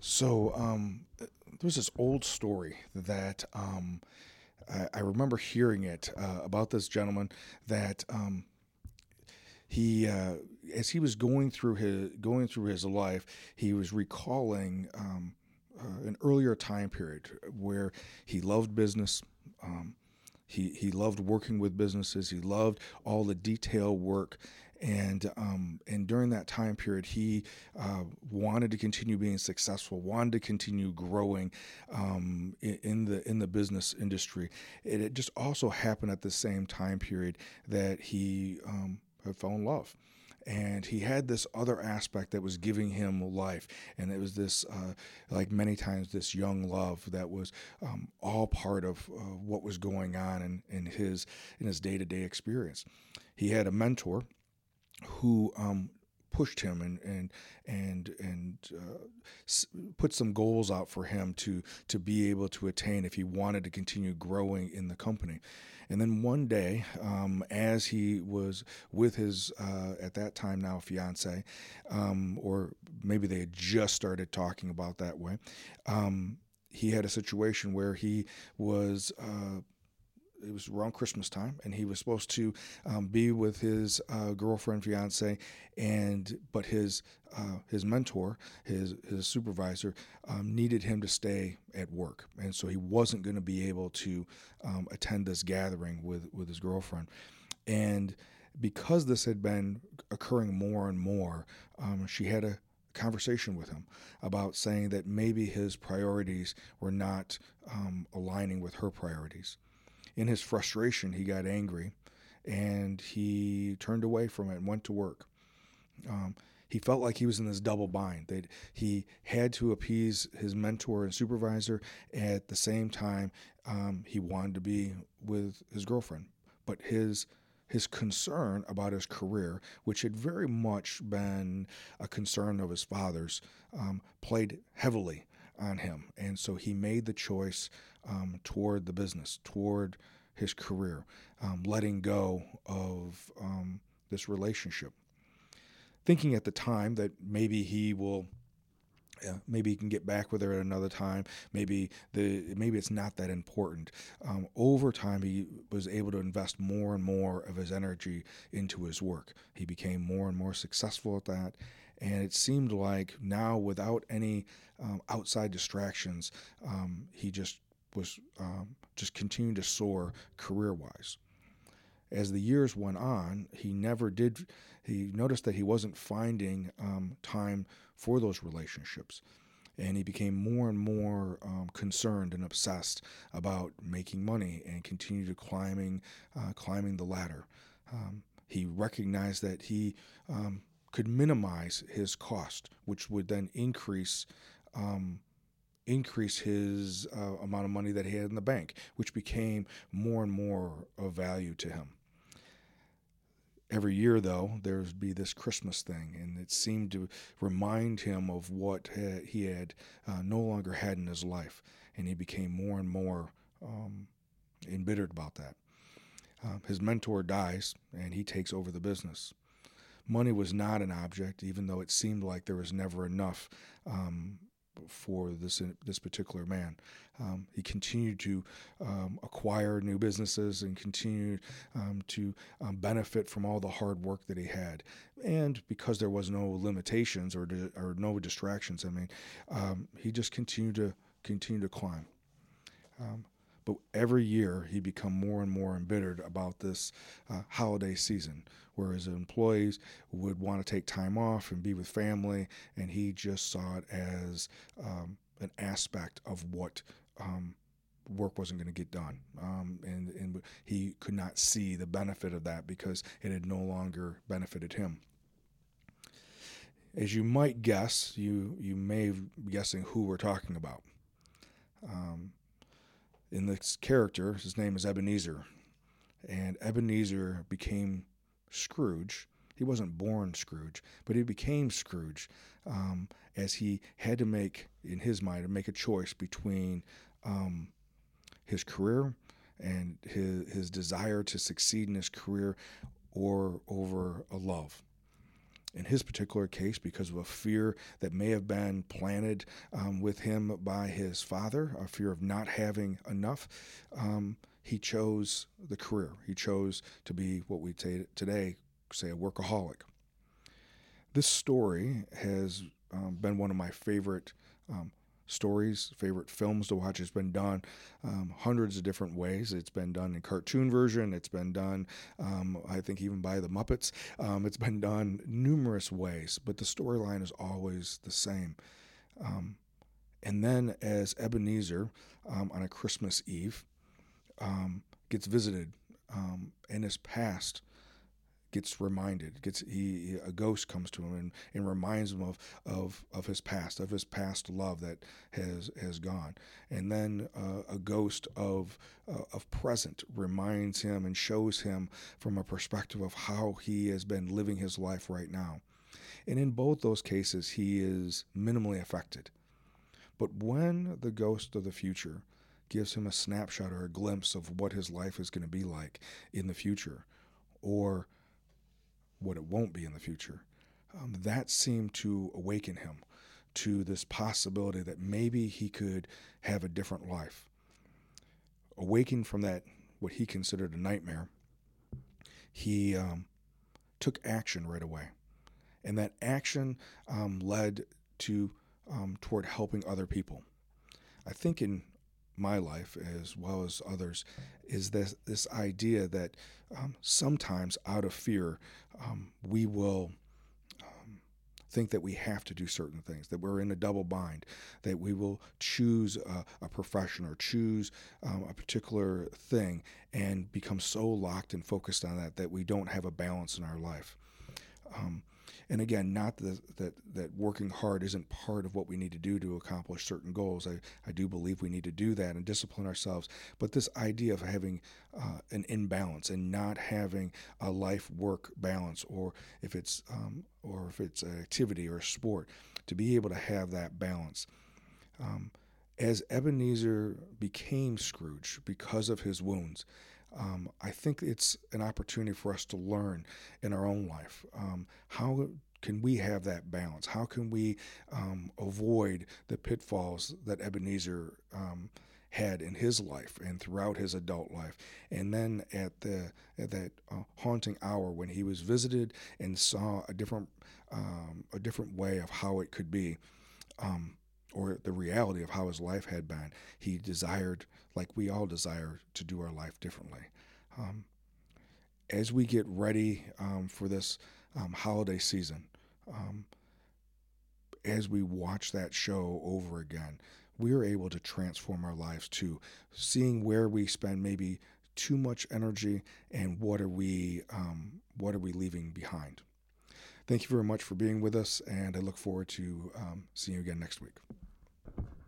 So um, there's this old story that um, I, I remember hearing it uh, about this gentleman that um, he, uh, as he was going through his going through his life, he was recalling um, uh, an earlier time period where he loved business. Um, he, he loved working with businesses. He loved all the detail work and um, and during that time period, he uh, wanted to continue being successful, wanted to continue growing um, in, the in the business industry. It, it, just also happened at the same time period that he um, fell in love. And he had this other aspect that was giving him life. And it was this uh, like many times this young love that was um, all part of uh, what was going on in, in his in his day-to-day experience. He had a mentor who um, pushed him and and and and uh, s- put some goals out for him to to be able to attain if he wanted to continue growing in the company. And then one day, um, as he was with his uh, at that time now fiance, um, or maybe they had just started talking about that way, um, he had a situation where he was. Uh, it was around Christmas time, and he was supposed to um, be with his uh, girlfriend, fiance, and but his uh, his mentor, his his supervisor, um, needed him to stay at work, and so he wasn't going to be able to um, attend this gathering with with his girlfriend, and because this had been occurring more and more, um, she had a conversation with him about saying that maybe his priorities were not um, aligning with her priorities in his frustration, he got angry and he turned away from it and went to work. Um, he felt like he was in this double bind that he had to appease his mentor and supervisor at the same time um, he wanted to be with his girlfriend but his his concern about his career which had very much been a concern of his father's um, played heavily on him. And so he made the choice um, toward the business, toward his career, um, letting go of um, this relationship. Thinking at the time that maybe he will. Maybe he can get back with her at another time. Maybe the maybe it's not that important. Um, over time, he was able to invest more and more of his energy into his work. He became more and more successful at that, and it seemed like now, without any um, outside distractions, um, he just was um, just continuing to soar career wise. As the years went on, he never did. He noticed that he wasn't finding um, time for those relationships and he became more and more um, concerned and obsessed about making money and continued to climbing uh, climbing the ladder. Um, he recognized that he um, could minimize his cost, which would then increase um, increase his uh, amount of money that he had in the bank, which became more and more of value to him. Every year, though, there'd be this Christmas thing, and it seemed to remind him of what he had uh, no longer had in his life, and he became more and more um, embittered about that. Uh, his mentor dies, and he takes over the business money was not an object, even though it seemed like there was never enough um, for this this particular man. Um, he continued to um, acquire new businesses and continued um, to um, benefit from all the hard work that he had. And because there was no limitations or or no distractions, I mean, um, he just continued to continue to climb. But every year he become more and more embittered about this uh, holiday season, where his employees would want to take time off and be with family, and he just saw it as um, an aspect of what um, work wasn't going to get done, um, and and he could not see the benefit of that because it had no longer benefited him. As you might guess, you you may be guessing who we're talking about. Um, in this character, his name is Ebenezer, and Ebenezer became Scrooge. He wasn't born Scrooge, but he became Scrooge um, as he had to make, in his mind, to make a choice between um, his career and his, his desire to succeed in his career or over a love. In his particular case, because of a fear that may have been planted um, with him by his father, a fear of not having enough, um, he chose the career. He chose to be what we say today say a workaholic. This story has um, been one of my favorite um, stories, favorite films to watch. It's been done um, hundreds of different ways. It's been done in cartoon version. It's been done, um, I think, even by the Muppets. Um, it's been done numerous ways, but the storyline is always the same. Um, and then, as Ebenezer um, on a Christmas Eve um, gets visited in his past gets reminded gets he a ghost comes to him and, and reminds him of, of of his past of his past love that has has gone. And then uh, a ghost of uh, of present reminds him and shows him from a perspective of how he has been living his life right now. And in both those cases he is minimally affected. But when the ghost of the future gives him a snapshot or a glimpse of what his life is going to be like in the future or what it won't be in the future. Um, that seemed to awaken him to this possibility that maybe he could have a different life. Awakened from that, what he considered a nightmare, he um, took action right away. And that action um, led to um, toward helping other people. I think in my life as well as others is this this idea that um, sometimes out of fear um, we will um, think that we have to do certain things that we're in a double bind that we will choose a, a profession or choose um, a particular thing and become so locked and focused on that that we don't have a balance in our life. Um, and again, not that, that that working hard isn't part of what we need to do to accomplish certain goals. I, I do believe we need to do that and discipline ourselves. But this idea of having uh, an imbalance and not having a life work balance, or if it's um, or if it's an activity or a sport, to be able to have that balance. Um, as Ebenezer became Scrooge because of his wounds, um, I think it's an opportunity for us to learn in our own life. Um, how can we have that balance? How can we um, avoid the pitfalls that Ebenezer um, had in his life and throughout his adult life? And then at the at that uh, haunting hour when he was visited and saw a different um, a different way of how it could be. Um, or the reality of how his life had been. He desired, like we all desire, to do our life differently. Um, as we get ready um, for this um, holiday season, um, as we watch that show over again, we are able to transform our lives too, seeing where we spend maybe too much energy and what are we um, what are we leaving behind. Thank you very much for being with us, and I look forward to um, seeing you again next week.